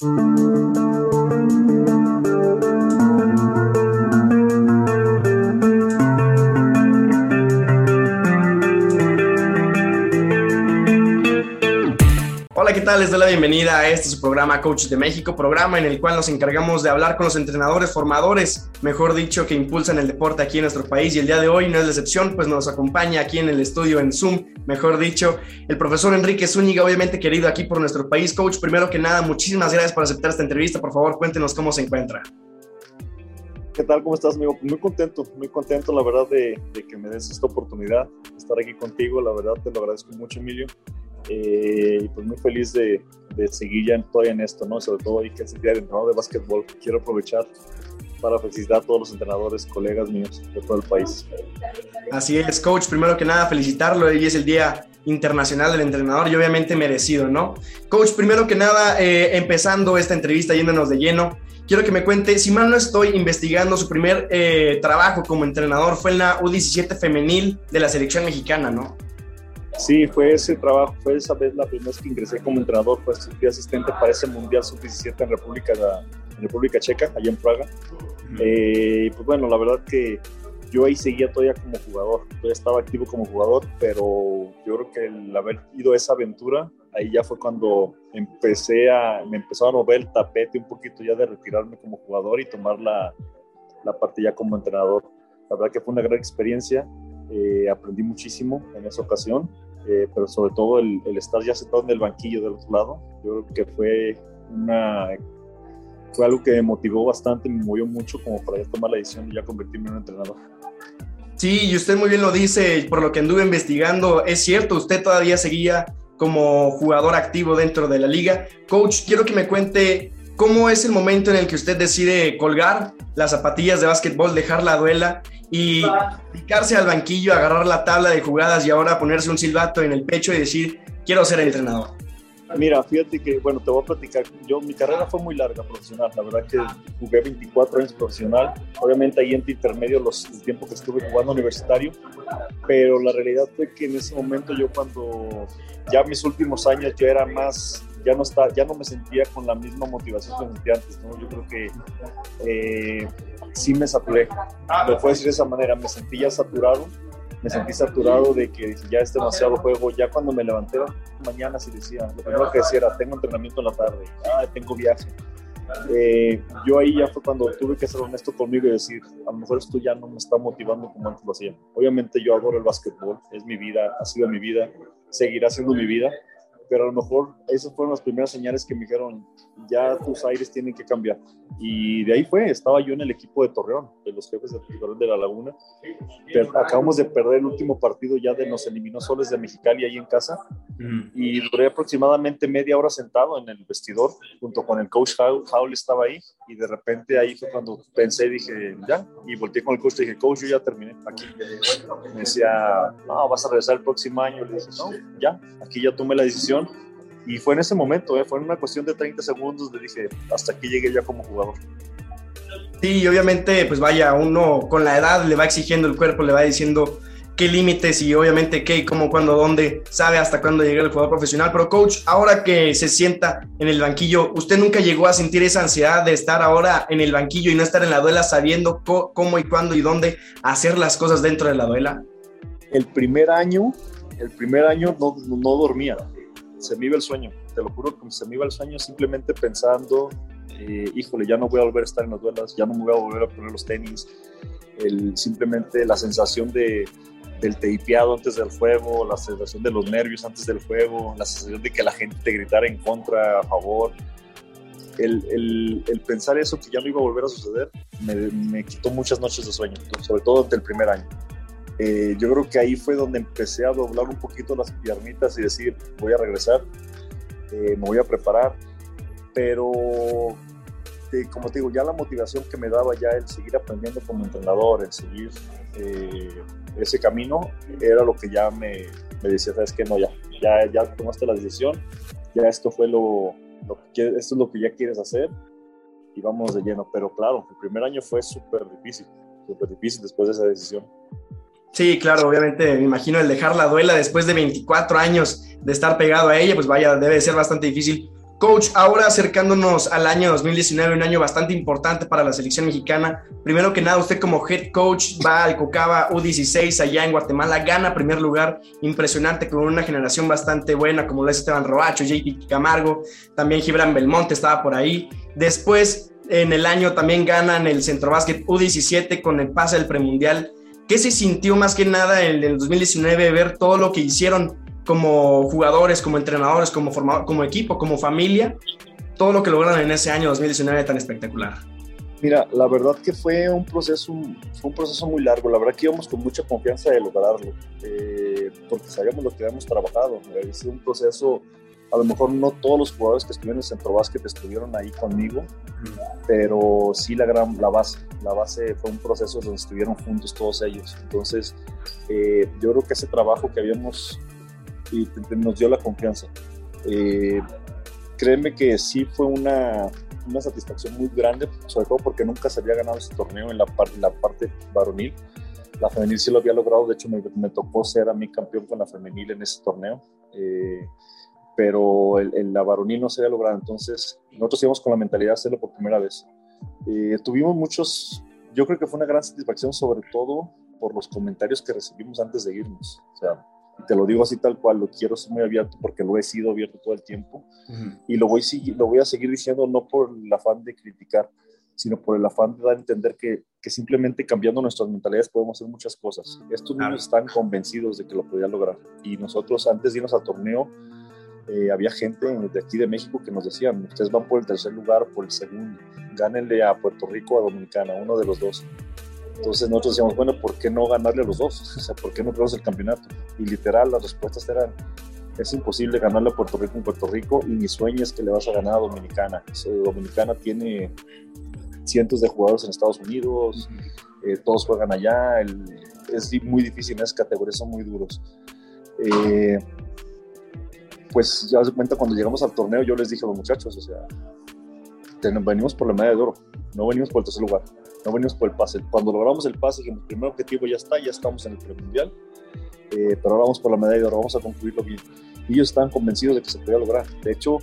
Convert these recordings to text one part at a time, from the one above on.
Hola, ¿qué tal? Les doy la bienvenida a este su programa Coach de México, programa en el cual nos encargamos de hablar con los entrenadores formadores, mejor dicho, que impulsan el deporte aquí en nuestro país. Y el día de hoy no es la excepción, pues nos acompaña aquí en el estudio en Zoom, mejor dicho, el profesor Enrique Zúñiga, obviamente querido aquí por nuestro país. Coach, primero que nada, muchísimas gracias por aceptar esta entrevista. Por favor, cuéntenos cómo se encuentra. ¿Qué tal? ¿Cómo estás, amigo? Muy contento, muy contento, la verdad, de, de que me des esta oportunidad de estar aquí contigo. La verdad, te lo agradezco mucho, Emilio. Eh, y pues muy feliz de, de, seguir ya todavía en esto, ¿no? Sobre todo hoy que es el día de entrenador de básquetbol. Quiero aprovechar para felicitar a todos los entrenadores, colegas míos de todo el país. Así es, coach. Primero que nada, felicitarlo. Hoy es el Día Internacional del Entrenador y obviamente merecido, ¿no? Coach, primero que nada, eh, empezando esta entrevista yéndonos de lleno, quiero que me cuente, si mal no estoy investigando, su primer eh, trabajo como entrenador fue en la U17 femenil de la selección mexicana, ¿no? Sí, fue ese trabajo, fue esa vez la primera vez que ingresé como entrenador, pues fui asistente para ese Mundial Sub-17 en República, en República Checa, allá en Praga. Eh, pues bueno, la verdad que yo ahí seguía todavía como jugador, todavía estaba activo como jugador, pero yo creo que el haber ido a esa aventura, ahí ya fue cuando empecé a, me empezó a mover el tapete un poquito ya de retirarme como jugador y tomar la, la parte ya como entrenador. La verdad que fue una gran experiencia, eh, aprendí muchísimo en esa ocasión eh, pero sobre todo el, el, estar ya sentado en el banquillo del otro lado, yo creo que fue una fue algo que me motivó bastante, me movió mucho como para ya tomar la decisión de ya convertirme en un entrenador. Sí, y usted muy bien lo dice, por lo que anduve investigando, es cierto, usted todavía seguía como jugador activo dentro de la liga. Coach, quiero que me cuente cómo es el momento en el que usted decide colgar las zapatillas de básquetbol, dejar la duela y picarse al banquillo, agarrar la tabla de jugadas y ahora ponerse un silbato en el pecho y decir, quiero ser el entrenador? Mira, fíjate que, bueno, te voy a platicar. Yo, mi carrera fue muy larga profesional. La verdad que jugué 24 años profesional. Obviamente ahí entre intermedio los, el tiempo que estuve jugando universitario. Pero la realidad fue que en ese momento yo cuando ya mis últimos años yo era más ya no, está, ya no me sentía con la misma motivación que me sentía antes. ¿no? Yo creo que eh, sí me saturé. Lo puedo decir de esa manera, me sentí ya saturado. Me sentí saturado de que ya es demasiado juego. Ya cuando me levanté mañana, sí decía, lo primero que decía era, tengo entrenamiento en la tarde, ah, tengo viaje. Eh, yo ahí ya fue cuando tuve que ser honesto conmigo y decir, a lo mejor esto ya no me está motivando como antes lo hacía. Obviamente yo adoro el básquetbol, es mi vida, ha sido mi vida, seguirá siendo mi vida, pero a lo mejor esas fueron las primeras señales que me dijeron, ya tus aires tienen que cambiar. Y de ahí fue, estaba yo en el equipo de Torreón, de los jefes de Torreón de la Laguna. Pero acabamos de perder el último partido ya de nos eliminó Soles de Mexicali ahí en casa. Y duré aproximadamente media hora sentado en el vestidor, junto con el coach Howell, estaba ahí. Y de repente ahí fue cuando pensé, dije, ya. Y volteé con el coach y dije, coach, yo ya terminé aquí. Me decía, no, vas a regresar el próximo año. Le dije, no, ya, aquí ya tomé la decisión y fue en ese momento, ¿eh? fue en una cuestión de 30 segundos, le dije, hasta aquí llegué ya como jugador. Sí, obviamente, pues vaya, uno con la edad le va exigiendo el cuerpo, le va diciendo qué límites y obviamente qué, cómo, cuándo, dónde, sabe hasta cuándo llega el jugador profesional. Pero coach, ahora que se sienta en el banquillo, ¿usted nunca llegó a sentir esa ansiedad de estar ahora en el banquillo y no estar en la duela sabiendo cómo y cuándo y dónde hacer las cosas dentro de la duela? El primer año, el primer año no, no dormía se me iba el sueño, te lo juro se me iba el sueño simplemente pensando, eh, híjole, ya no voy a volver a estar en las duelas, ya no me voy a volver a poner los tenis, simplemente la sensación de, del teipeado antes del juego, la sensación de los nervios antes del juego, la sensación de que la gente te gritara en contra, a favor. El, pensar eso que ya no iba a volver a suceder me, quitó muchas noches de sueño, sobre todo desde el primer año. Eh, yo creo que ahí fue donde empecé a doblar un poquito las piernitas y decir, voy a regresar, eh, me voy a preparar, pero eh, como te digo, ya la motivación que me daba ya el seguir aprendiendo como entrenador, el seguir ese camino, era lo que ya me, me, decía, sabes que no, ya, ya, ya tomaste la decisión, ya esto fue lo, lo que, esto es lo que ya quieres hacer y vamos de lleno, pero claro, el primer año fue súper difícil, súper difícil después de esa decisión. Sí, claro, obviamente me imagino el dejar la duela después de 24 años de estar pegado a ella, pues vaya, debe ser bastante difícil. Coach, ahora acercándonos al año 2019, un año bastante importante para la selección mexicana. Primero que nada, usted como head coach va al Cocaba U16 allá en Guatemala, gana primer lugar, impresionante, con una generación bastante buena, como lo es Esteban Robacho, JP Camargo, también Gibran Belmonte estaba por ahí. Después, en el año también ganan el Centro Básquet U17 con el pase del premundial. ¿Qué se sintió más que nada en el 2019 ver todo lo que hicieron como jugadores, como entrenadores, como, como equipo, como familia, todo lo que lograron en ese año 2019 tan espectacular? Mira, la verdad que fue un proceso, fue un proceso muy largo. La verdad que íbamos con mucha confianza de lograrlo, eh, porque sabíamos lo que habíamos trabajado. Es un proceso, a lo mejor no todos los jugadores que estuvieron en Centro Básquet estuvieron ahí conmigo, pero sí la gran, la base. La base fue un proceso donde estuvieron juntos todos ellos. Entonces, eh, yo creo que ese trabajo que habíamos y nos dio la confianza. Eh, créeme que sí fue una, una, satisfacción muy grande, sobre todo porque nunca se había ganado ese torneo en la, la parte varonil. La femenil sí lo había logrado, de hecho me, me, tocó ser a mí campeón con la femenil en ese torneo, eh, pero en la varonil no se había logrado, entonces nosotros íbamos con la mentalidad de hacerlo por primera vez. Eh, tuvimos muchos, yo creo que fue una gran satisfacción, sobre todo por los comentarios que recibimos antes de irnos. O sea, te lo digo así tal cual, lo quiero ser muy abierto porque lo he sido abierto todo el tiempo y lo voy, lo voy a seguir diciendo no por el afán de criticar, sino por el afán de dar a entender que, que simplemente cambiando nuestras mentalidades podemos hacer muchas cosas. Estos niños están convencidos de que lo podían lograr y nosotros antes de irnos al torneo eh, había gente de aquí de México que nos decían, ustedes van por el tercer lugar, por el segundo, gánenle a Puerto Rico o a Dominicana, uno de los dos. Entonces nosotros decíamos, bueno, ¿por qué no ganarle a los dos? O sea, ¿por qué no tenemos el campeonato? Y literal, las respuestas eran, es imposible ganarle a Puerto Rico en Puerto Rico y mi sueño es que le vas a ganar a Dominicana. Dominicana tiene cientos de jugadores en Estados Unidos, eh, todos juegan allá, es muy difícil en esas categorías, son muy duros. Eh, pues ya se cuenta, cuando llegamos al torneo yo les dije a los muchachos, o sea, venimos por la medalla de oro, no venimos por el tercer lugar no venimos por el pase. Cuando logramos el pase, dijimos, primer objetivo ya está, ya estamos en el premundial, eh, pero ahora vamos por la medalla de oro, vamos a concluirlo bien. Y ellos estaban convencidos de que se podía lograr. De hecho,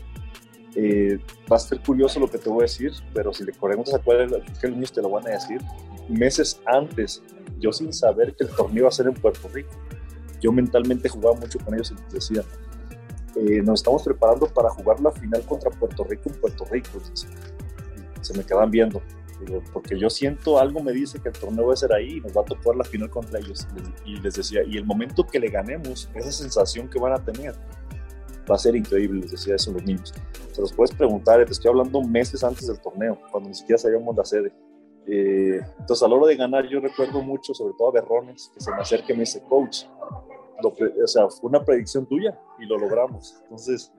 eh, va a ser curioso lo que te voy a decir, pero si le preguntas a cuál qué niños te lo van a decir, meses antes, yo sin saber que el torneo iba a ser en Puerto Rico, yo mentalmente jugaba mucho con ellos y les decía, eh, nos estamos preparando para jugar la final contra Puerto Rico en Puerto Rico. Se me quedan viendo porque yo siento algo me dice que el torneo va a ser ahí y nos va a tocar la final contra ellos. Y les decía, y el momento que le ganemos, esa sensación que van a tener va a ser increíble, les decía eso a los niños. Se los puedes preguntar, te estoy hablando meses antes del torneo, cuando ni siquiera sabíamos la sede. Eh, entonces, a la hora de ganar, yo recuerdo mucho, sobre todo a Berrones, que se me acerca y me dice, coach, o sea, fue una predicción tuya y lo logramos. Entonces,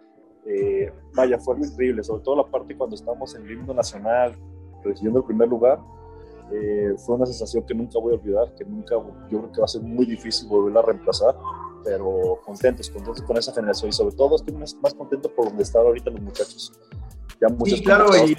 eh, vaya, fue muy increíble, sobre todo la parte cuando estábamos en el himno nacional, recibiendo el primer lugar, eh, fue una sensación que nunca voy a olvidar, que nunca, yo creo que va a ser muy difícil volverla a reemplazar, pero contentos, contentos con esa generación y sobre todo estoy más, más contento por donde están ahorita los muchachos. Ya muchos sí, claro, y,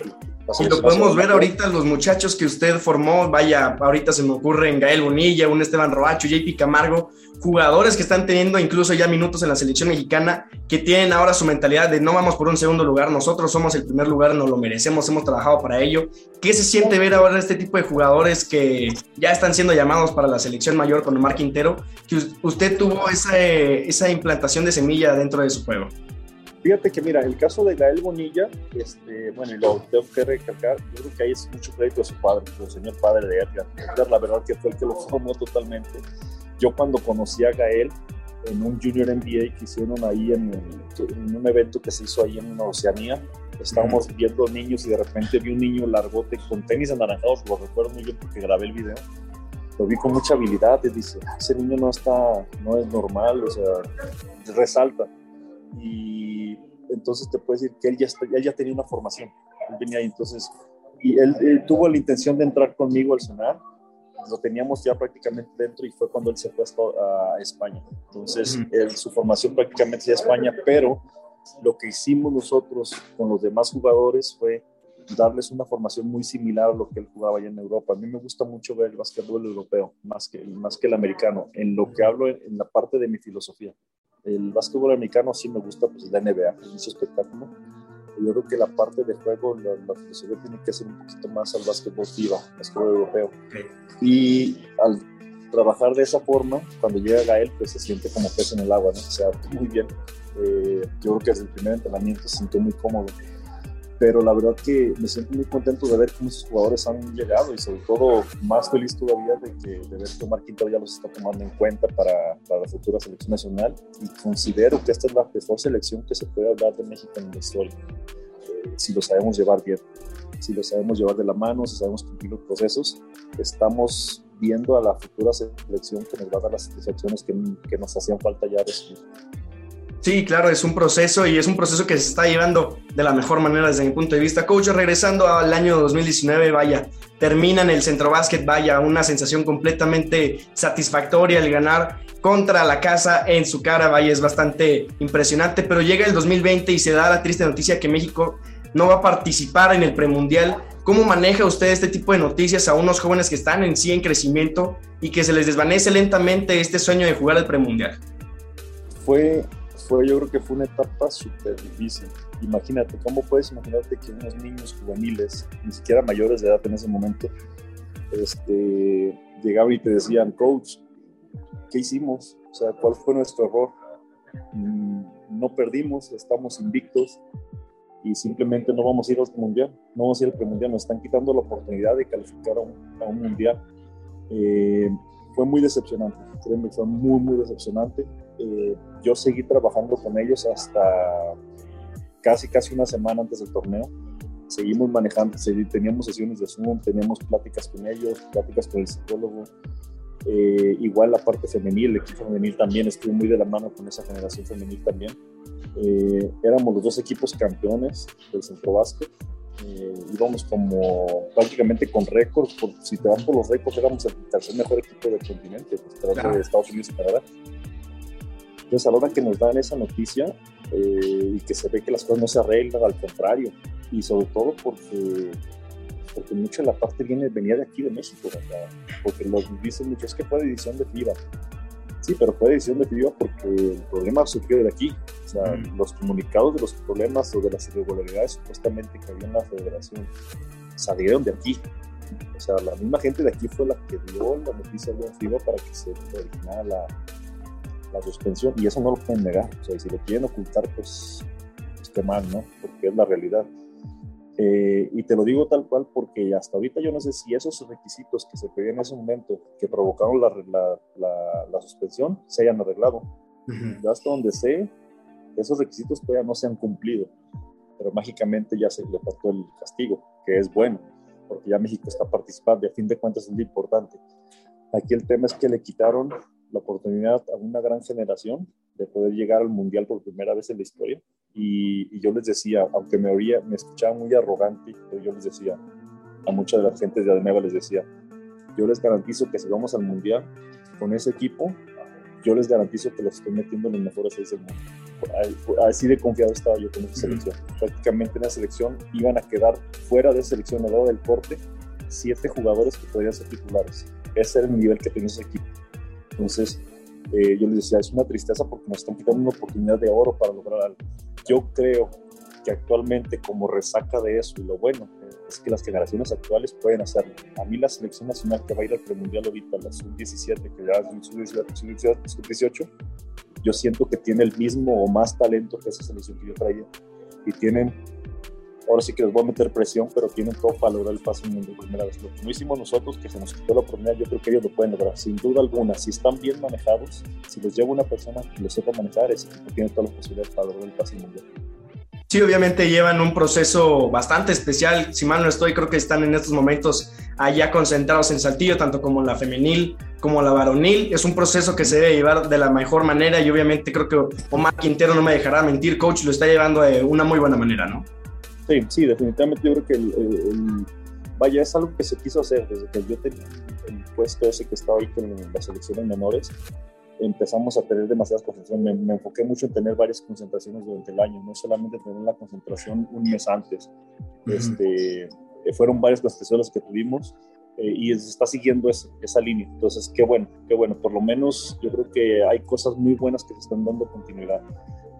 y lo podemos ver ahorita, los muchachos que usted formó, vaya, ahorita se me ocurre en Gael Bonilla, un Esteban Roacho, JP Camargo, jugadores que están teniendo incluso ya minutos en la selección mexicana, que tienen ahora su mentalidad de no vamos por un segundo lugar, nosotros somos el primer lugar, nos lo merecemos, hemos trabajado para ello. ¿Qué se siente ver ahora este tipo de jugadores que ya están siendo llamados para la selección mayor con Omar Quintero? Que usted tuvo esa, esa implantación de semilla dentro de su juego. Fíjate que, mira, el caso de Gael Bonilla, este, bueno, y lo tengo que recalcar, yo creo que ahí es mucho crédito de su padre, el señor padre de Edgar. Edgar, la verdad que fue el que lo formó totalmente. Yo cuando conocí a Gael en un Junior NBA que hicieron ahí en, un evento que se hizo ahí en Oceanía, estábamos viendo niños y de repente vi un niño largote con tenis anaranjados, lo recuerdo muy bien porque grabé el video. Lo vi con mucha habilidad y dice, ah, ese niño no está, no es normal, o sea, resalta. Y entonces te puedo decir que él ya, él ya tenía una formación. Él venía ahí, entonces, y él, tuvo la intención de entrar conmigo al sonar, lo teníamos ya prácticamente dentro y fue cuando él se fue a España. Entonces, su formación prácticamente es España, pero lo que hicimos nosotros con los demás jugadores fue darles una formación muy similar a lo que él jugaba allá en Europa. A mí me gusta mucho ver el básquetbol europeo, más que, más que el americano, en lo que hablo en la parte de mi filosofía. El básquetbol americano sí me gusta, pues la NBA, es un espectáculo. Yo creo que la parte de juego, la, la filosofía tiene que ser un poquito más al básquetbol FIBA, básquetbol europeo. Y al trabajar de esa forma, cuando llega Gael, pues se siente como pez en el agua, ¿no? Se adapta muy bien. Eh, yo creo que desde el primer entrenamiento se sintió muy cómodo pero la verdad que me siento muy contento de ver cómo esos jugadores han llegado y sobre todo más feliz todavía de, que, de ver que Omar Quintero ya los está tomando en cuenta para, para, la futura selección nacional y considero que esta es la mejor selección que se puede hablar de México en la historia, eh, si lo sabemos llevar bien, si lo sabemos llevar de la mano, si sabemos cumplir los procesos, estamos viendo a la futura selección que nos va a dar las satisfacciones que, que nos hacían falta ya recibir. Sí, claro, es un proceso y es un proceso que se está llevando de la mejor manera desde mi punto de vista. Coach, regresando al año 2019, vaya, termina en el centro básquet, vaya, una sensación completamente satisfactoria el ganar contra la casa en su cara, vaya, es bastante impresionante, pero llega el 2020 y se da la triste noticia que México no va a participar en el premundial. ¿Cómo maneja usted este tipo de noticias a unos jóvenes que están en sí en crecimiento y que se les desvanece lentamente este sueño de jugar el premundial? Fue fue, yo creo que fue una etapa súper difícil. Imagínate, ¿cómo puedes imaginarte que unos niños juveniles, ni siquiera mayores de edad en ese momento, este, llegaban y te decían, coach, ¿qué hicimos? O sea, ¿cuál fue nuestro error? Mm, no perdimos, estamos invictos y simplemente no vamos a ir al mundial, no vamos a ir al premundial, nos están quitando la oportunidad de calificar a un, a un mundial. Eh, fue muy decepcionante, créeme, fue muy, muy decepcionante. Eh, yo seguí trabajando con ellos hasta casi, casi una semana antes del torneo. Seguimos manejando, teníamos sesiones de Zoom, teníamos pláticas con ellos, pláticas con el psicólogo. Eh, igual la parte femenil, el equipo femenil también estuvo muy de la mano con esa generación femenil también. Eh, éramos los dos equipos campeones del centro básquet eh, íbamos como prácticamente con récords, si te vas por los récords, éramos el tercer mejor equipo del continente, pues, de Estados Unidos y Canadá. Entonces, a la hora que nos dan esa noticia eh, y que se ve que las cosas no se arreglan, al contrario, y sobre todo porque, porque mucho de la parte viene, venía de aquí de México, porque los dicen mucho, es que fue edición de FIBA. Sí, pero fue decisión definitiva porque el problema surgió de aquí. O sea, los comunicados de los problemas o de las irregularidades supuestamente que había en la federación salieron de aquí. O sea, la misma gente de aquí fue la que dio la noticia de FIBA para que se originara la, la suspensión y eso no lo pueden negar. O sea, si lo quieren ocultar, pues, qué mal, ¿no? Porque es la realidad. Eh, y te lo digo tal cual porque hasta ahorita yo no sé si esos requisitos que se pedían en ese momento que provocaron la, la, la, suspensión se hayan arreglado. Ya hasta donde sé, esos requisitos todavía no se han cumplido, pero mágicamente ya se le pasó el castigo, que es bueno, porque ya México está participando y a fin de cuentas es muy importante. Aquí el tema es que le quitaron la oportunidad a una gran generación de poder llegar al Mundial por primera vez en la historia y, yo les decía, aunque me oía, me escuchaba muy arrogante, pero yo les decía, a muchas de las gentes de Ademeva les decía, yo les garantizo que si vamos al Mundial con ese equipo, yo les garantizo que los estoy metiendo en los mejores seis del mundo. Así de confiado estaba yo con esa selección. Prácticamente en la selección iban a quedar fuera de selección al lado del corte siete jugadores que podrían ser titulares. Ese era el nivel que tenía ese equipo. Entonces, eh, yo les decía, es una tristeza porque nos están quitando una oportunidad de oro para lograr algo. Yo creo que actualmente como resaca de eso y lo bueno es que las generaciones actuales pueden hacerlo. A mí la selección nacional que va a ir al premundial ahorita, la sub-17, que ya es sub-18, yo siento que tiene el mismo o más talento que esa selección que yo traía. Y tienen ahora sí que les voy a meter presión, pero tienen todo para lograr el paso por primera vez. Lo que no hicimos nosotros, que se nos quitó la oportunidad, yo creo que ellos lo pueden lograr, sin duda alguna. Si están bien manejados, si los lleva una persona que lo sepa manejar, ese equipo todas las posibilidades para lograr el paso mundial. Sí, obviamente llevan un proceso bastante especial. Si mal no estoy, creo que están en estos momentos allá concentrados en Saltillo, tanto como la femenil como la varonil. Es un proceso que se debe llevar de la mejor manera y obviamente creo que Omar Quintero no me dejará mentir, coach, lo está llevando de una muy buena manera, ¿no? Sí, sí, definitivamente yo creo que el, vaya, es algo que se quiso hacer desde que yo tenía el puesto ese que estaba ahí con las selecciones menores. Empezamos a tener demasiadas concentraciones. Me, enfoqué mucho en tener varias concentraciones durante el año, no solamente tener la concentración un mes antes. este, eh, fueron varias concentraciones que tuvimos eh, y se está siguiendo esa línea. Entonces, qué bueno, qué bueno. Por lo menos yo creo que hay cosas muy buenas que se están dando continuidad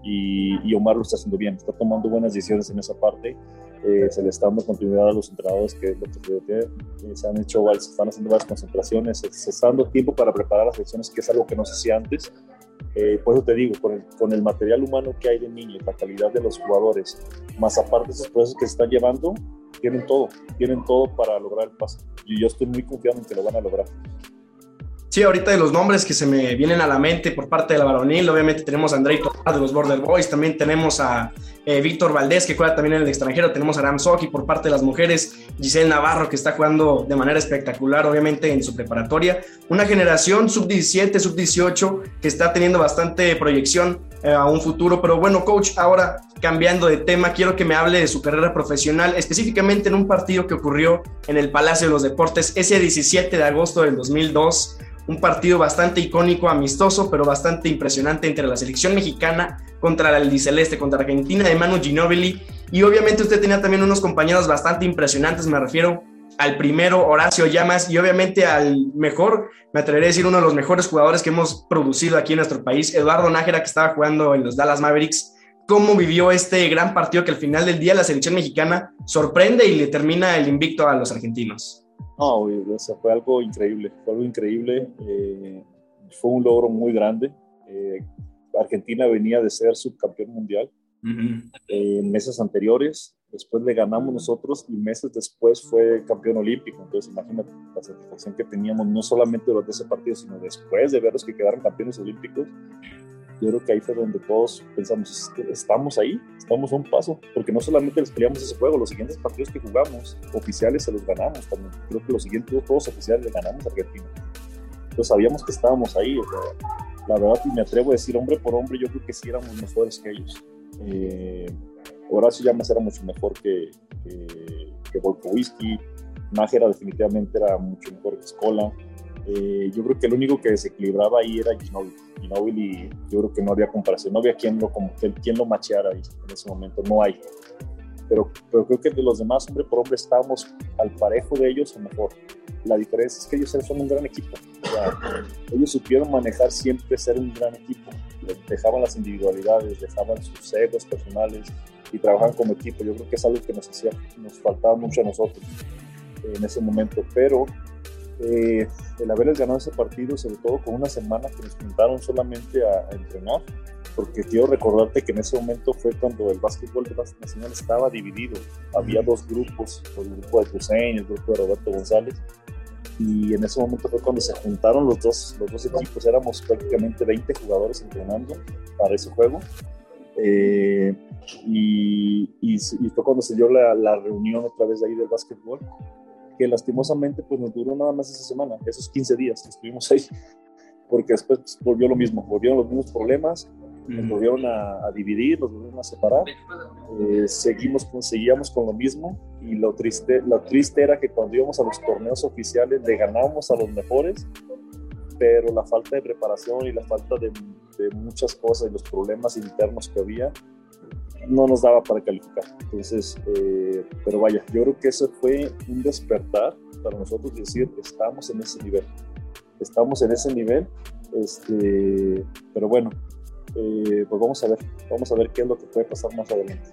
y, Omar lo está haciendo bien, está tomando buenas decisiones en esa parte. Eh, se le está dando continuidad a los entrenadores que, lo que se, se han hecho, se están haciendo varias concentraciones, se, está dando tiempo para preparar las lecciones, que es algo que no se hacía antes. Eh, por eso te digo, con el, con el, material humano que hay de niños, la calidad de los jugadores, más aparte de esos procesos que se están llevando, tienen todo, tienen todo para lograr el pase. Y yo estoy muy confiado en que lo van a lograr. Sí, ahorita de los nombres que se me vienen a la mente por parte de la varonil, obviamente tenemos a Andrei de los Border Boys, también tenemos a eh, Víctor Valdés que juega también en el extranjero, tenemos a Ram Soki por parte de las mujeres, Giselle Navarro que está jugando de manera espectacular obviamente en su preparatoria, una generación sub-17, sub-18 que está teniendo bastante proyección eh, a un futuro, pero bueno coach, ahora cambiando de tema, quiero que me hable de su carrera profesional, específicamente en un partido que ocurrió en el Palacio de los Deportes ese 17 de agosto del 2002 un partido bastante icónico, amistoso, pero bastante impresionante entre la selección mexicana contra la albiceleste, contra Argentina de Manu Ginóbili. Y obviamente usted tenía también unos compañeros bastante impresionantes, me refiero al primero, Horacio Llamas, y obviamente al mejor, me atreveré a decir uno de los mejores jugadores que hemos producido aquí en nuestro país, Eduardo Nájera, que estaba jugando en los Dallas Mavericks. ¿Cómo vivió este gran partido que al final del día la selección mexicana sorprende y le termina el invicto a los argentinos? No, o sea, fue algo increíble, fue algo increíble, eh, fue un logro muy grande. Eh, Argentina venía de ser subcampeón mundial en meses anteriores, después le ganamos nosotros y meses después fue campeón olímpico. Entonces, imagínate la satisfacción que teníamos no solamente durante ese partido, sino después de verlos que quedaron campeones olímpicos yo creo que ahí fue donde todos pensamos, estamos ahí, estamos a un paso, porque no solamente les peleamos ese juego, los siguientes partidos que jugamos, oficiales se los ganamos también. Creo que los siguientes dos oficiales le ganamos a Argentina. Entonces sabíamos que estábamos ahí. la verdad, y me atrevo a decir, hombre por hombre, yo creo que sí éramos mejores que ellos. Eh, Horacio Llamas era mucho mejor que, que, que Volkowski, Nájera definitivamente era mucho mejor que Escola. Eh, yo creo que el único que desequilibraba ahí era Ginobili. Ginobili, yo creo que no había comparación, no había quien lo, como, quien lo macheara ahí en ese momento, no hay. Pero, pero creo que de los demás, hombre por hombre, estábamos al parejo de ellos o mejor. La diferencia es que ellos son un gran equipo. ellos supieron manejar siempre ser un gran equipo. Dejaban las individualidades, dejaban sus egos personales y trabajaban como equipo. Yo creo que es algo que nos, hacía, nos faltaba mucho a nosotros en ese momento. Pero eh, el haberles ganado ese partido, sobre todo con una semana que nos juntaron solamente a, entrenar, porque quiero recordarte que en ese momento fue cuando el básquetbol de la nacional estaba dividido. Había dos grupos, el grupo de Hussein, el grupo de Roberto González, y en ese momento fue cuando se juntaron los dos, los dos equipos, éramos prácticamente 20 jugadores entrenando para ese juego. Eh, y, y, fue cuando se dio la, la reunión otra vez ahí del básquetbol que lastimosamente pues nos duró nada más esa semana, esos 15 días que estuvimos ahí, porque después volvió lo mismo, volvieron los mismos problemas, nos volvieron a, dividir, nos volvieron a separar, eh, seguimos, seguíamos con lo mismo y lo triste, lo triste era que cuando íbamos a los torneos oficiales le ganábamos a los mejores, pero la falta de preparación y la falta de, de muchas cosas y los problemas internos que había no nos daba para calificar. Entonces, eh, pero vaya, yo creo que eso fue un despertar para nosotros decir, estamos en ese nivel, estamos en ese nivel, este, pero bueno, eh, pues vamos a ver, vamos a ver qué es lo que puede pasar más adelante.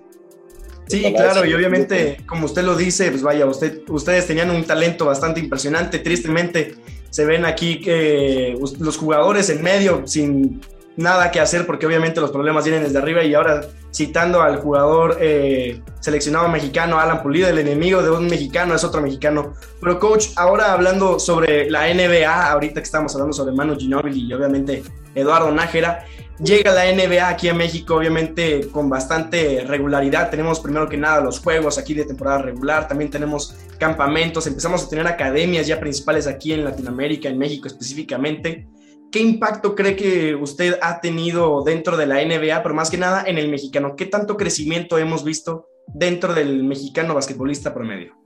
Sí, claro, y obviamente, como usted lo dice, pues vaya, usted, ustedes tenían un talento bastante impresionante, tristemente se ven aquí que los jugadores en medio sin nada que hacer porque obviamente los problemas vienen desde arriba y ahora citando al jugador eh, seleccionado mexicano Alan Pulido, el enemigo de un mexicano es otro mexicano. Pero coach, ahora hablando sobre la NBA, ahorita que estamos hablando sobre Manu Ginóbili y obviamente Eduardo Nájera, llega la NBA aquí a México obviamente con bastante regularidad. Tenemos primero que nada los juegos aquí de temporada regular, también tenemos campamentos, empezamos a tener academias ya principales aquí en Latinoamérica, en México específicamente. ¿Qué impacto cree que usted ha tenido dentro de la NBA, pero más que nada en el mexicano? ¿Qué tanto crecimiento hemos visto dentro del mexicano basquetbolista promedio?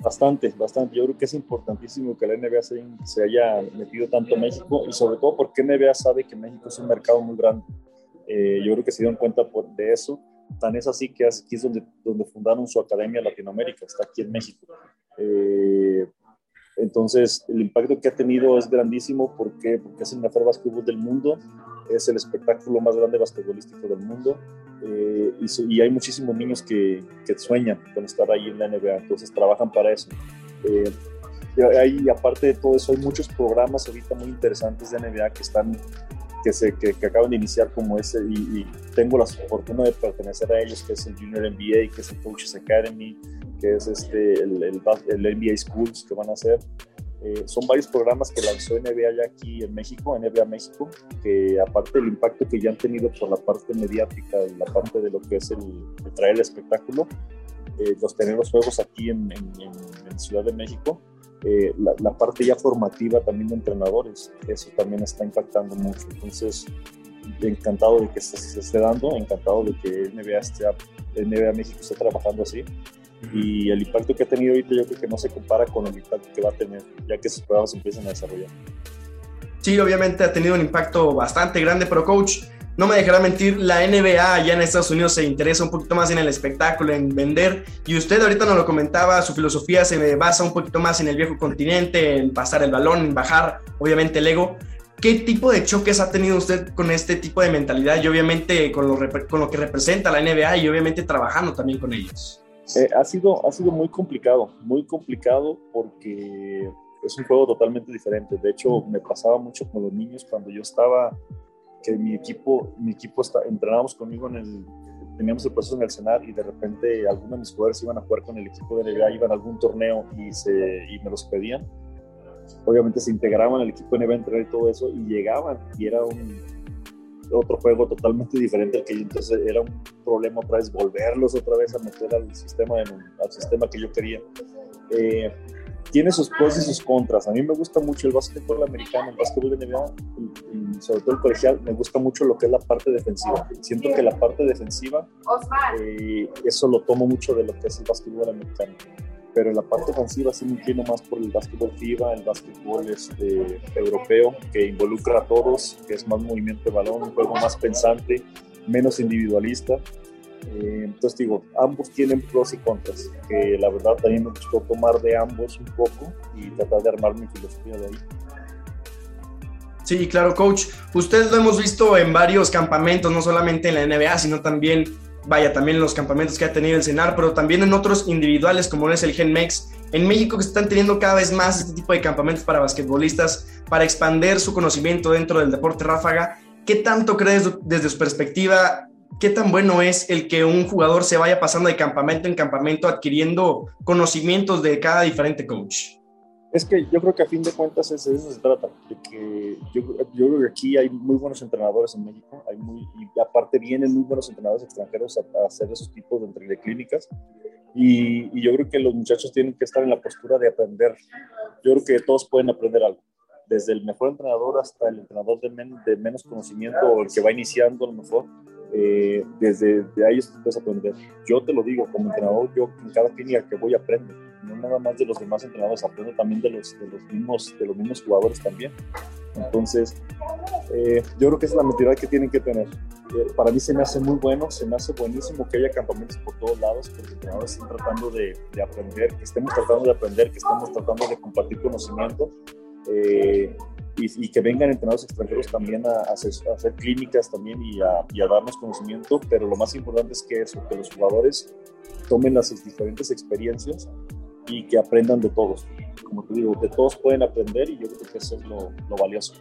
Bastante, bastante. Yo creo que es importantísimo que la NBA se, haya metido tanto en México y sobre todo porque NBA sabe que México es un mercado muy grande. Eh, yo creo que se dieron cuenta de eso. Tan es así que aquí es donde, donde fundaron su academia Latinoamérica, está aquí en México. Eh, entonces, el impacto que ha tenido es grandísimo. ¿Por qué? Porque es el mejor básquetbol del mundo es el espectáculo más grande basquetbolístico del mundo eh, y, hay muchísimos niños que, que, sueñan con estar ahí en la NBA, entonces trabajan para eso. Eh, y aparte de todo eso, hay muchos programas ahorita muy interesantes de NBA que están que, se, que, acaban de iniciar como ese y, tengo la fortuna de pertenecer a ellos, que es el Junior NBA, que es el Coaches Academy, que es este, el, el, el NBA Schools que van a hacer. Eh, son varios programas que lanzó NBA ya aquí en México, NBA México, que aparte del impacto que ya han tenido por la parte mediática y la parte de lo que es el, traer el espectáculo, eh, los tener los juegos aquí en, en, Ciudad de México, eh, la, parte ya formativa también de entrenadores, eso también está impactando mucho. Entonces, encantado de que se, se esté dando, encantado de que NBA, esté, NBA México esté trabajando así y el impacto que ha tenido ahorita yo creo que no se compara con el impacto que va a tener ya que esos programas empiezan a desarrollar. Sí, obviamente ha tenido un impacto bastante grande, pero coach, no me dejará mentir, la NBA ya en Estados Unidos se interesa un poquito más en el espectáculo, en vender, y usted ahorita nos lo comentaba, su filosofía se basa un poquito más en el viejo continente, en pasar el balón, en bajar, obviamente, el ego. ¿Qué tipo de choques ha tenido usted con este tipo de mentalidad y obviamente con lo, con lo que representa la NBA y obviamente trabajando también con ellos? Eh, ha, sido, ha sido muy complicado, muy complicado porque es un juego totalmente diferente. De hecho, me pasaba mucho con los niños cuando yo estaba, que mi equipo, mi equipo está, entrenábamos conmigo en el, teníamos el proceso en el cenar y de repente algunos de mis jugadores iban a jugar con el equipo de NBA, iban a algún torneo y, se, y me los pedían. Obviamente se integraban al equipo de NBA, entrenar y todo eso y llegaban y era un, otro juego totalmente diferente al que yo, entonces era un problema otra vez volverlos otra vez a meter al sistema, al sistema que yo quería. Eh, tiene sus pros y sus contras. A mí me gusta mucho el básquetbol americano, el básquetbol de NBA y, sobre todo el colegial. Me gusta mucho lo que es la parte defensiva. Siento que la parte defensiva, eh, eso lo tomo mucho de lo que es el básquetbol americano pero en la parte ofensiva sí me inclino más por el básquetbol FIBA, el básquetbol este, europeo, que involucra a todos, que es más movimiento de balón, un juego más pensante, menos individualista. Eh, entonces digo, ambos tienen pros y contras, que la verdad también me gustó tomar de ambos un poco y tratar de armar mi filosofía de ahí. Sí, claro, coach. Ustedes lo hemos visto en varios campamentos, no solamente en la NBA, sino también vaya, también en los campamentos que ha tenido el CENAR, pero también en otros individuales como es el GenMex, en México que están teniendo cada vez más este tipo de campamentos para basquetbolistas, para expandir su conocimiento dentro del deporte ráfaga. ¿Qué tanto crees desde su perspectiva? ¿Qué tan bueno es el que un jugador se vaya pasando de campamento en campamento adquiriendo conocimientos de cada diferente coach? Es que yo creo que a fin de cuentas es, de eso se trata, de que yo, yo, creo que aquí hay muy buenos entrenadores en México, hay muy, y aparte vienen muy buenos entrenadores extranjeros a, hacer esos tipos de, de clínicas, y, y, yo creo que los muchachos tienen que estar en la postura de aprender. Yo creo que todos pueden aprender algo, desde el mejor entrenador hasta el entrenador de, de menos conocimiento o el que va iniciando a lo mejor, eh, desde de ahí puedes aprender. Yo te lo digo, como entrenador, yo en cada clínica que voy aprendo no nada más de los demás entrenadores, aprendo también de los, de los, mismos, de los mismos jugadores también. Entonces, eh, yo creo que es la mentalidad que tienen que tener. Eh, para mí se me hace muy bueno, se me hace buenísimo que haya campamentos por todos lados, que los entrenadores estén tratando de, de aprender, que estemos tratando de aprender, que estemos tratando de compartir conocimiento. Eh, y, que vengan entrenadores extranjeros también a, hacer, clínicas también y a, darnos conocimiento, pero lo más importante es que los jugadores tomen las diferentes experiencias y que aprendan de todos. Como te digo, de todos pueden aprender y yo creo que eso es lo, valioso.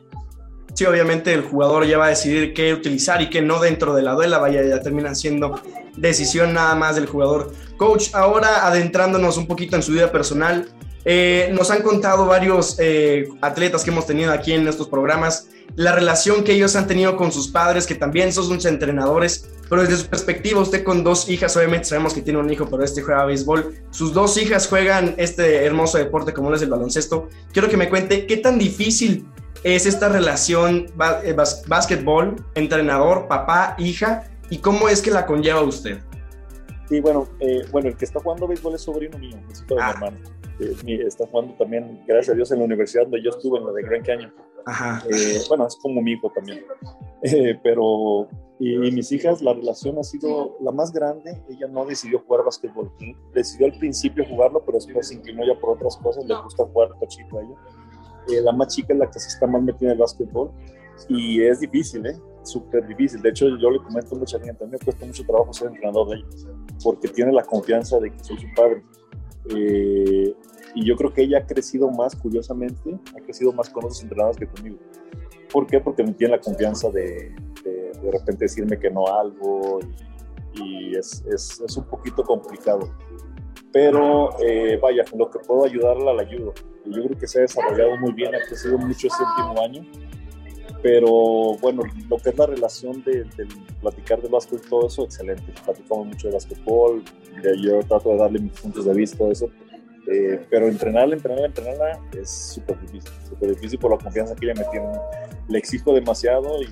Sí, obviamente el jugador ya va a decidir qué utilizar y qué no dentro de la duela, vaya, ya termina siendo decisión nada más del jugador. Coach, ahora adentrándonos un poquito en su vida personal, eh, nos han contado varios eh, atletas que hemos tenido aquí en estos programas la relación que ellos han tenido con sus padres, que también son sus entrenadores, pero desde su perspectiva, usted con dos hijas, obviamente sabemos que tiene un hijo, pero este juega béisbol, sus dos hijas juegan este hermoso deporte como es el baloncesto. Quiero que me cuente qué tan difícil es esta relación eh, básquetbol, entrenador, papá, hija, y cómo es que la conlleva usted. Sí, bueno, eh, bueno, el que está jugando béisbol es sobrino mío, es hijo de mi ah. hermano. Eh, está jugando también, gracias a Dios, en la universidad donde yo estuve, en la de Grand Canyon. Eh, bueno, es como mi hijo también. Eh, pero, y, mis hijas, la relación ha sido la más grande. Ella no decidió jugar básquetbol. Decidió al principio jugarlo, pero después se inclinó ya por otras cosas. Le gusta jugar tachito a ella. Eh, la más chica es la que se está más metida en el básquetbol. Y es difícil, ¿eh? Súper difícil. De hecho, yo le comento a mucha gente, a mí me cuesta mucho trabajo ser entrenador de ella, porque tiene la confianza de que soy su padre. Eh, y yo creo que ella ha crecido más, curiosamente, ha crecido más con otros entrenadores que conmigo. ¿Por qué? Porque me tiene la confianza de de, de repente decirme que no algo y, y es, es, es, un poquito complicado. Pero eh, vaya, lo que puedo ayudarla, la ayudo. Yo creo que se ha desarrollado muy bien, ha crecido mucho este último año pero bueno, lo que es la relación de, de platicar de básquet y todo eso, excelente. Platicamos mucho de básquetbol, yo trato de darle mis puntos de vista, todo eso, eh, pero entrenarla, entrenarla, entrenarla es súper difícil, súper difícil por la confianza que ella me tiene. Le exijo demasiado y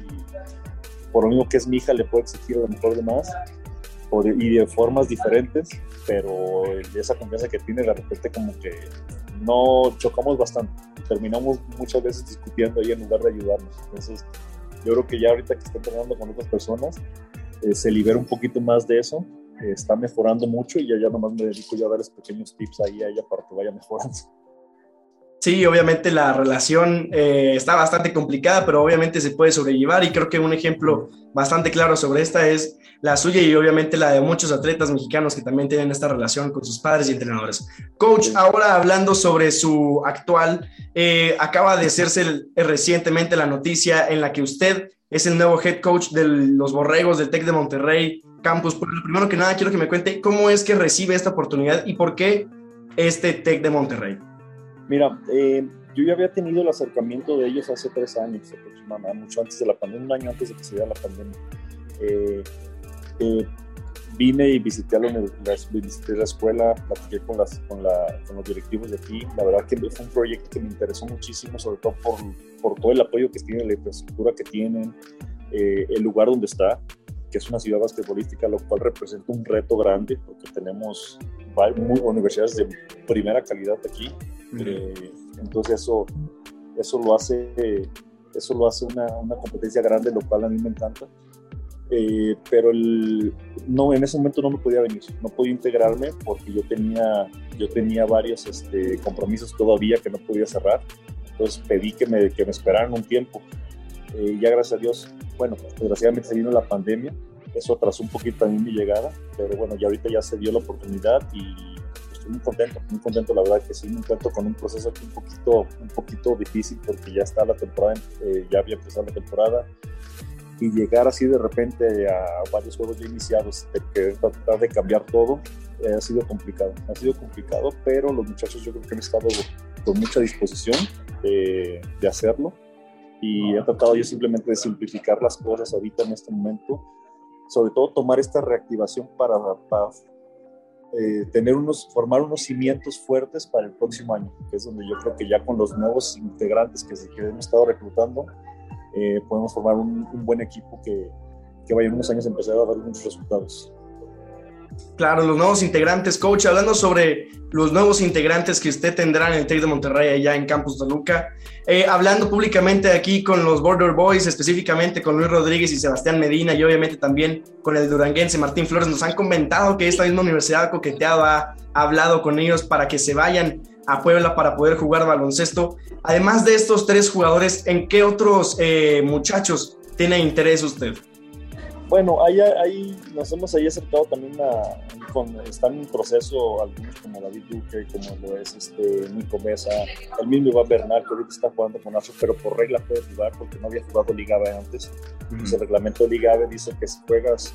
por lo mismo que es mi hija, le puedo exigir lo mejor de más y de formas diferentes, pero esa confianza que tiene de repente como que no chocamos bastante terminamos muchas veces discutiendo ahí en lugar de ayudarnos. Entonces, yo creo que ya ahorita que está entrenando con otras personas, eh, se libera un poquito más de eso, eh, está mejorando mucho y ya, ya nomás me dedico yo a darles pequeños tips ahí a ella para que vaya mejorando. Sí, obviamente la relación eh, está bastante complicada, pero obviamente se puede sobrellevar y creo que un ejemplo bastante claro sobre esta es la suya y obviamente la de muchos atletas mexicanos que también tienen esta relación con sus padres y entrenadores. Coach, ahora hablando sobre su actual, eh, acaba de hacerse recientemente la noticia en la que usted es el nuevo head coach de los Borregos del TEC de Monterrey Campus. Pero primero que nada, quiero que me cuente cómo es que recibe esta oportunidad y por qué este TEC de Monterrey. Mira, eh, yo ya había tenido el acercamiento de ellos hace tres años aproximadamente, mucho antes de la pandemia, un año antes de que se diera la pandemia. Eh, eh, vine y visité, la, visité la escuela, platiqué con, las, con, la, con, los directivos de aquí. La verdad que fue un proyecto que me interesó muchísimo, sobre todo por, por todo el apoyo que tiene, la infraestructura que tienen, el lugar donde está, que es una ciudad basquetbolística, lo cual representa un reto grande, porque tenemos muy, universidades de primera calidad aquí. Eh, entonces eso, eso lo hace, eso lo hace una, una, competencia grande, lo cual a mí me encanta. Eh, pero el, no, en ese momento no me podía venir, no podía integrarme porque yo tenía, yo tenía varios este, compromisos todavía que no podía cerrar. Entonces pedí que me, que me esperaran un tiempo. Eh, ya gracias a Dios, bueno, desgraciadamente se vino la pandemia, eso atrasó un poquito también mi llegada, pero bueno, ya ahorita ya se dio la oportunidad y estoy muy contento, muy contento, la verdad que sí, me encuentro con un proceso aquí un poquito, un poquito difícil porque ya está la temporada, eh, ya había empezado la temporada y llegar así de repente a varios juegos ya iniciados, de que tratar de cambiar todo, eh, ha sido complicado, ha sido complicado, pero los muchachos yo creo que han estado con mucha disposición de, de hacerlo y he tratado yo simplemente de simplificar las cosas ahorita en este momento, sobre todo tomar esta reactivación para, para eh, tener unos, formar unos cimientos fuertes para el próximo año, que es donde yo creo que ya con los nuevos integrantes que, que hemos estado reclutando, eh, podemos formar un, buen equipo que, que vaya en unos años a empezar a dar unos resultados. Claro, los nuevos integrantes, coach, hablando sobre los nuevos integrantes que usted tendrá en el TEC de Monterrey allá en Campus Toluca, eh, hablando públicamente aquí con los Border Boys, específicamente con Luis Rodríguez y Sebastián Medina y obviamente también con el duranguense Martín Flores, nos han comentado que esta misma universidad coqueteado ha hablado con ellos para que se vayan a Puebla para poder jugar baloncesto. Además de estos tres jugadores, ¿en qué otros eh, muchachos tiene interés usted? Bueno, ahí, ahí nos hemos ahí acercado también a, con, están en proceso algunos como David Duque, como lo es este Nico Mesa, el mismo Iván Bernal, que ahorita está jugando con Aso, pero por regla puede jugar porque no había jugado Liga B antes. el reglamento de Liga B dice que si juegas,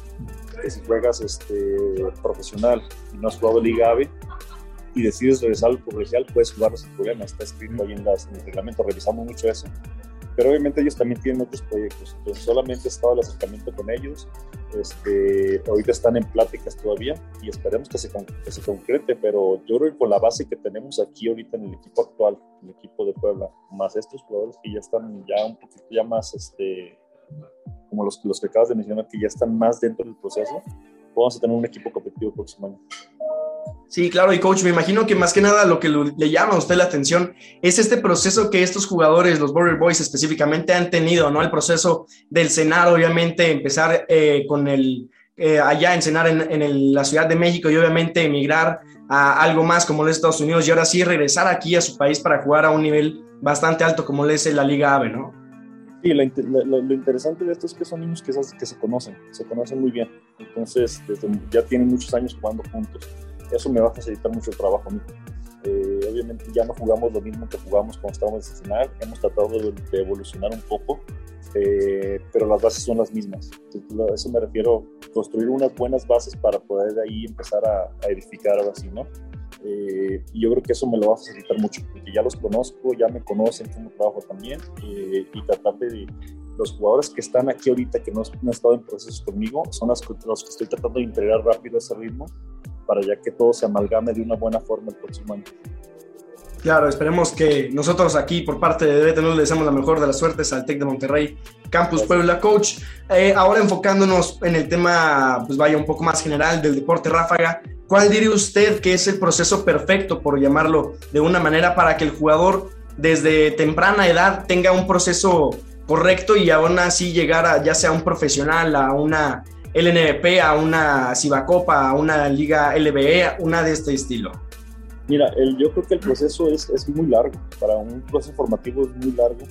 que si juegas este, profesional y no has jugado Liga B y decides regresar al colegial, puedes jugarlo sin problema. Está escrito ahí en, las, en el reglamento, revisamos mucho eso pero obviamente ellos también tienen otros proyectos, entonces solamente he estado el acercamiento con ellos, este, ahorita están en pláticas todavía y esperemos que se, que se concrete, pero yo creo que con la base que tenemos aquí ahorita en el equipo actual, el equipo de Puebla, más estos jugadores que ya están ya un poquito ya más, este, como los, los que acabas de mencionar, que ya están más dentro del proceso, vamos a tener un equipo competitivo el próximo año. Sí, claro, y coach, me imagino que más que nada lo que le llama a usted la atención es este proceso que estos jugadores, los Border Boys específicamente, han tenido, ¿no? El proceso del cenar, obviamente, empezar eh, con el, eh, allá en cenar en, la Ciudad de México y obviamente emigrar a algo más como los Estados Unidos y ahora sí regresar aquí a su país para jugar a un nivel bastante alto como es la Liga AVE, ¿no? Sí, lo interesante de esto es que son niños que, que se conocen, se conocen muy bien. Entonces, desde, ya tienen muchos años jugando juntos. Eso me va a facilitar mucho el trabajo a mí. Eh, obviamente ya no jugamos lo mismo que jugamos cuando estábamos en escenar. Hemos tratado de, evolucionar un poco, eh, pero las bases son las mismas. a eso me refiero, construir unas buenas bases para poder de ahí empezar a, a edificar ahora sí, ¿no? Eh, y yo creo que eso me lo va a facilitar mucho, porque ya los conozco, ya me conocen cómo trabajo también, eh, y tratar de los jugadores que están aquí ahorita, que no, han estado en procesos conmigo, son los, que estoy tratando de integrar rápido ese ritmo, para ya que todo se amalgame de una buena forma el próximo año. Claro, esperemos que nosotros aquí por parte de DBT le deseamos la mejor de las suertes al TEC de Monterrey, Campus Puebla. Coach, eh, ahora enfocándonos en el tema, pues vaya un poco más general del deporte ráfaga, ¿cuál diría usted que es el proceso perfecto, por llamarlo de una manera, para que el jugador desde temprana edad tenga un proceso correcto y aún así llegar a ya sea un profesional, a una LNP, a una Cibacopa, a una Liga LBE, una de este estilo? Mira, el, yo creo que el proceso es, es, muy largo, para un proceso formativo es muy largo,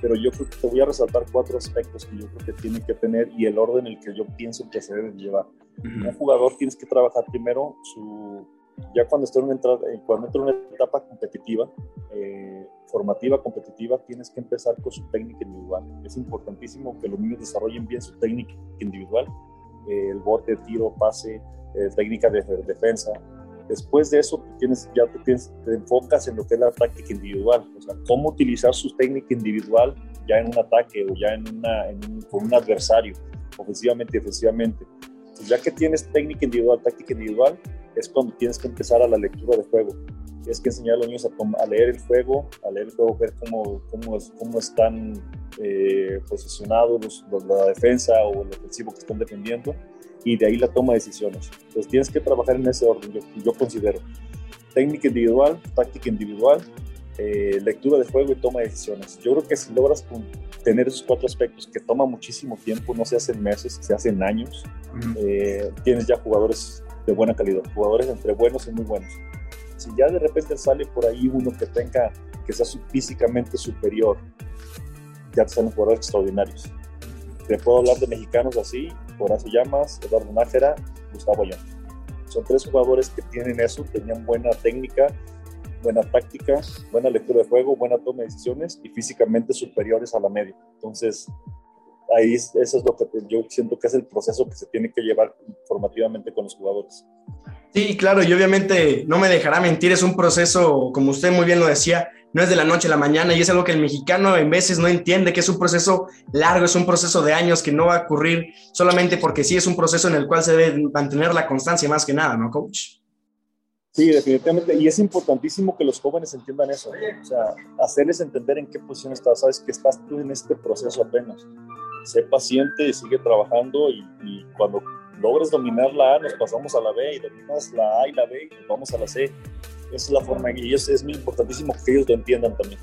pero yo creo que te voy a resaltar cuatro aspectos que yo creo que tiene que tener y el orden en el que yo pienso que se debe llevar. Un jugador tienes que trabajar primero su, ya cuando esté en una, entrada, eh, cuando entra en una etapa competitiva, eh, formativa, competitiva, tienes que empezar con su técnica individual. Es importantísimo que los niños desarrollen bien su técnica individual, eh, el bote, tiro, pase, técnica de defensa, Después de eso, tienes, ya te, tienes, te, enfocas en lo que es la táctica individual, o sea, cómo utilizar su técnica individual ya en un ataque o ya en una, con un adversario, ofensivamente y defensivamente. Entonces, ya que tienes técnica individual, táctica individual, es cuando tienes que empezar a la lectura de juego. Tienes que enseñar a los niños a, leer el juego, a leer el juego, ver cómo, cómo, cómo están eh, posicionados los, la defensa o el ofensivo que están defendiendo y de ahí la toma de decisiones. Entonces tienes que trabajar en ese orden, yo, yo considero. Técnica individual, táctica individual, eh, lectura de juego y toma de decisiones. Yo creo que si logras tener esos cuatro aspectos que toma muchísimo tiempo, no se hacen meses, se hacen años, eh, tienes ya jugadores de buena calidad, jugadores entre buenos y muy buenos. Si ya de repente sale por ahí uno que tenga, que sea físicamente superior, ya te salen jugadores extraordinarios. Te puedo hablar de mexicanos así Horacio Llamas, Eduardo Nájera, Gustavo Ayón. Son tres jugadores que tienen eso, tenían buena técnica, buena táctica, buena lectura de juego, buena toma de decisiones y físicamente superiores a la media. Entonces, ahí eso es lo que yo siento que es el proceso que se tiene que llevar formativamente con los jugadores. Sí, claro, y obviamente no me dejará mentir, es un proceso, como usted muy bien lo decía, no es de la noche a la mañana y es algo que el mexicano en veces no entiende, que es un proceso largo, es un proceso de años que no va a ocurrir solamente porque sí es un proceso en el cual se debe mantener la constancia más que nada, ¿no, coach? Sí, definitivamente, y es importantísimo que los jóvenes entiendan eso, o sea, hacerles entender en qué posición estás, sabes que estás tú en este proceso apenas. Sé paciente, sigue trabajando y, y cuando logres dominar la A, nos pasamos a la B y dominas la A y la B y vamos a la C. Esa es la forma y es, es muy importantísimo que ellos lo entiendan también.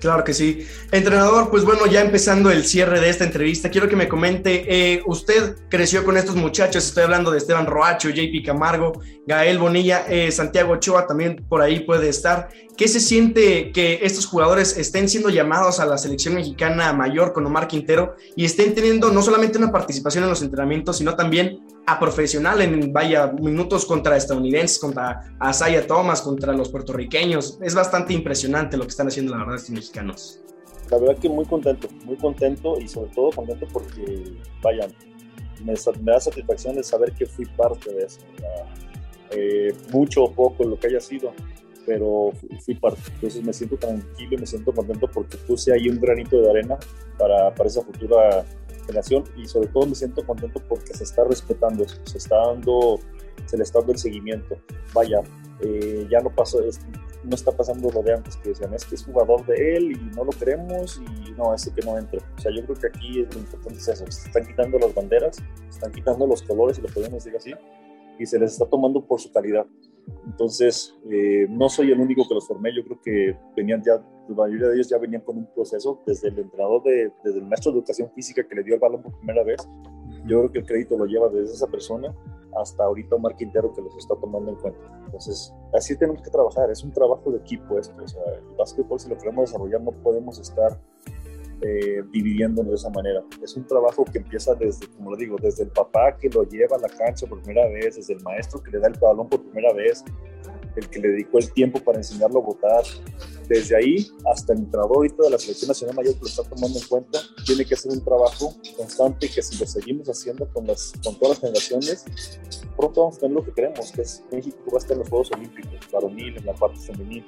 Claro que sí. Entrenador, pues bueno, ya empezando el cierre de esta entrevista, quiero que me comente, eh, usted creció con estos muchachos, estoy hablando de Esteban Roacho, JP Camargo, Gael Bonilla, eh, Santiago Ochoa también por ahí puede estar. ¿Qué se siente que estos jugadores estén siendo llamados a la selección mexicana mayor con Omar Quintero y estén teniendo no solamente una participación en los entrenamientos, sino también a profesional en, vaya, minutos contra estadounidenses, contra Asaya Thomas, contra los puertorriqueños? Es bastante impresionante lo que están haciendo, la verdad, estos mexicanos. La verdad que muy contento, muy contento y sobre todo contento porque, vaya, me, da satisfacción de saber que fui parte de eso. Eh, mucho o poco lo que haya sido, pero fui parte. Entonces me siento tranquilo y me siento contento porque puse ahí un granito de arena para, para esa futura generación y sobre todo me siento contento porque se está respetando se está dando, se le está dando el seguimiento. Vaya, eh, ya no pasó, no está pasando lo de antes que decían, es que es jugador de él y no lo queremos y no, ese que no entre. O sea, yo creo que aquí lo importante es eso, se están quitando las banderas, se están quitando los colores, si lo podemos decir así, y se les está tomando por su calidad. Entonces, eh, no soy el único que los formé, yo creo que venían ya, la mayoría de ellos ya venían con un proceso, desde el entrenador, de, desde el maestro de educación física que le dio el balón por primera vez, yo creo que el crédito lo lleva desde esa persona hasta ahorita Omar Quintero que los está tomando en cuenta. Entonces, así tenemos que trabajar, es un trabajo de equipo esto, o sea, el básquetbol si lo queremos desarrollar no podemos estar eh, dividiéndonos de esa manera. Es un trabajo que empieza desde, como lo digo, desde el papá que lo lleva a la cancha por primera vez, desde el maestro que le da el balón por primera vez, el que le dedicó el tiempo para enseñarlo a votar. Desde ahí hasta el entrenador de la Selección Nacional Mayor que lo está tomando en cuenta, tiene que ser un trabajo constante que si lo seguimos haciendo con, las, con todas las generaciones, pronto vamos a tener lo que queremos, que es México va a estar en los Juegos Olímpicos, varonil, en la parte femenil.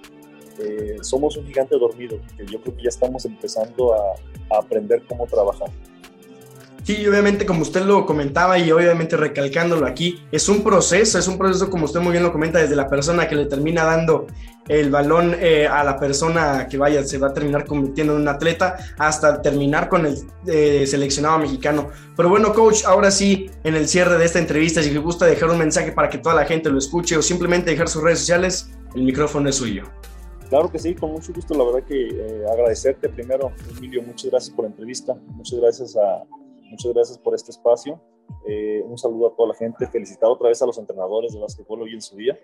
Eh, somos un gigante dormido, que yo creo que ya estamos empezando a, a aprender cómo trabajar. Sí, obviamente como usted lo comentaba y obviamente recalcándolo aquí, es un proceso, es un proceso como usted muy bien lo comenta, desde la persona que le termina dando el balón eh, a la persona que vaya, se va a terminar convirtiendo en un atleta, hasta terminar con el eh, seleccionado mexicano. Pero bueno, coach, ahora sí, en el cierre de esta entrevista, si le gusta dejar un mensaje para que toda la gente lo escuche o simplemente dejar sus redes sociales, el micrófono es suyo. Claro que sí, con mucho gusto. La verdad que eh, agradecerte primero, Emilio, muchas gracias por la entrevista, muchas gracias a, Muchas gracias por este espacio. Eh, un saludo a toda la gente. Felicitar otra vez a los entrenadores de básquetbol hoy en su día.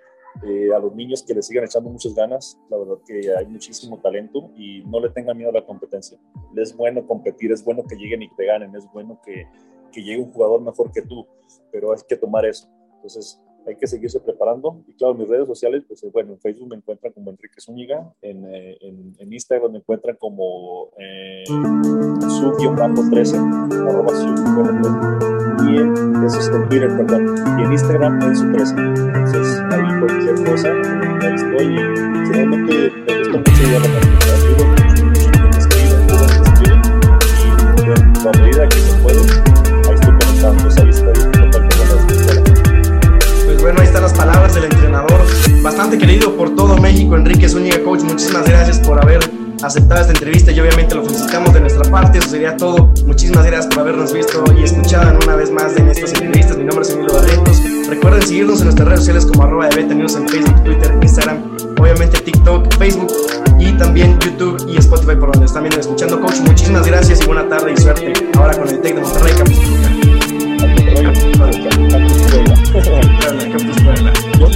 Eh, a los niños que le sigan echando muchas ganas. La verdad que hay muchísimo talento y no le tengan miedo a la competencia. Es bueno competir, es bueno que lleguen y te ganen, es bueno que, que llegue un jugador mejor que tú, pero hay que tomar eso. Entonces, hay que seguirse preparando. Y claro, mis redes sociales, pues eh, bueno, en Facebook me encuentran como Enrique Zúñiga, en, eh, en, Instagram me encuentran como eh, su-13, arroba su y en, eso es en Twitter, perdón, y en Instagram en su 13. Entonces, ahí cualquier cosa, ahí estoy. Y generalmente me gusta mucho ir a la me escriben, escriben, y en la medida que se puede, bastante querido por todo México, Enrique Zúñiga, coach. Muchísimas gracias por haber aceptado esta entrevista y obviamente lo felicitamos de nuestra parte. Eso sería todo. Muchísimas gracias por habernos visto y escuchado una vez más en estas entrevistas. Mi nombre es Emilio Barretos. Recuerden seguirnos en nuestras redes sociales como arroba de en Facebook, Twitter, Instagram, obviamente TikTok, Facebook y también YouTube y Spotify por donde están viendo escuchando. Coach, muchísimas gracias y buena tarde y suerte ahora con el Tec de Monterrey, Campus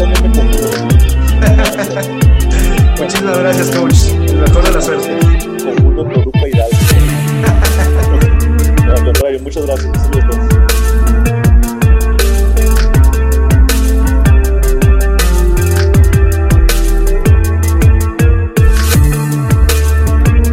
me Muchísimas gracias, coach. El mejor de la suerte. Conjunto Toluca Hidalgo. Al contrario, muchas gracias.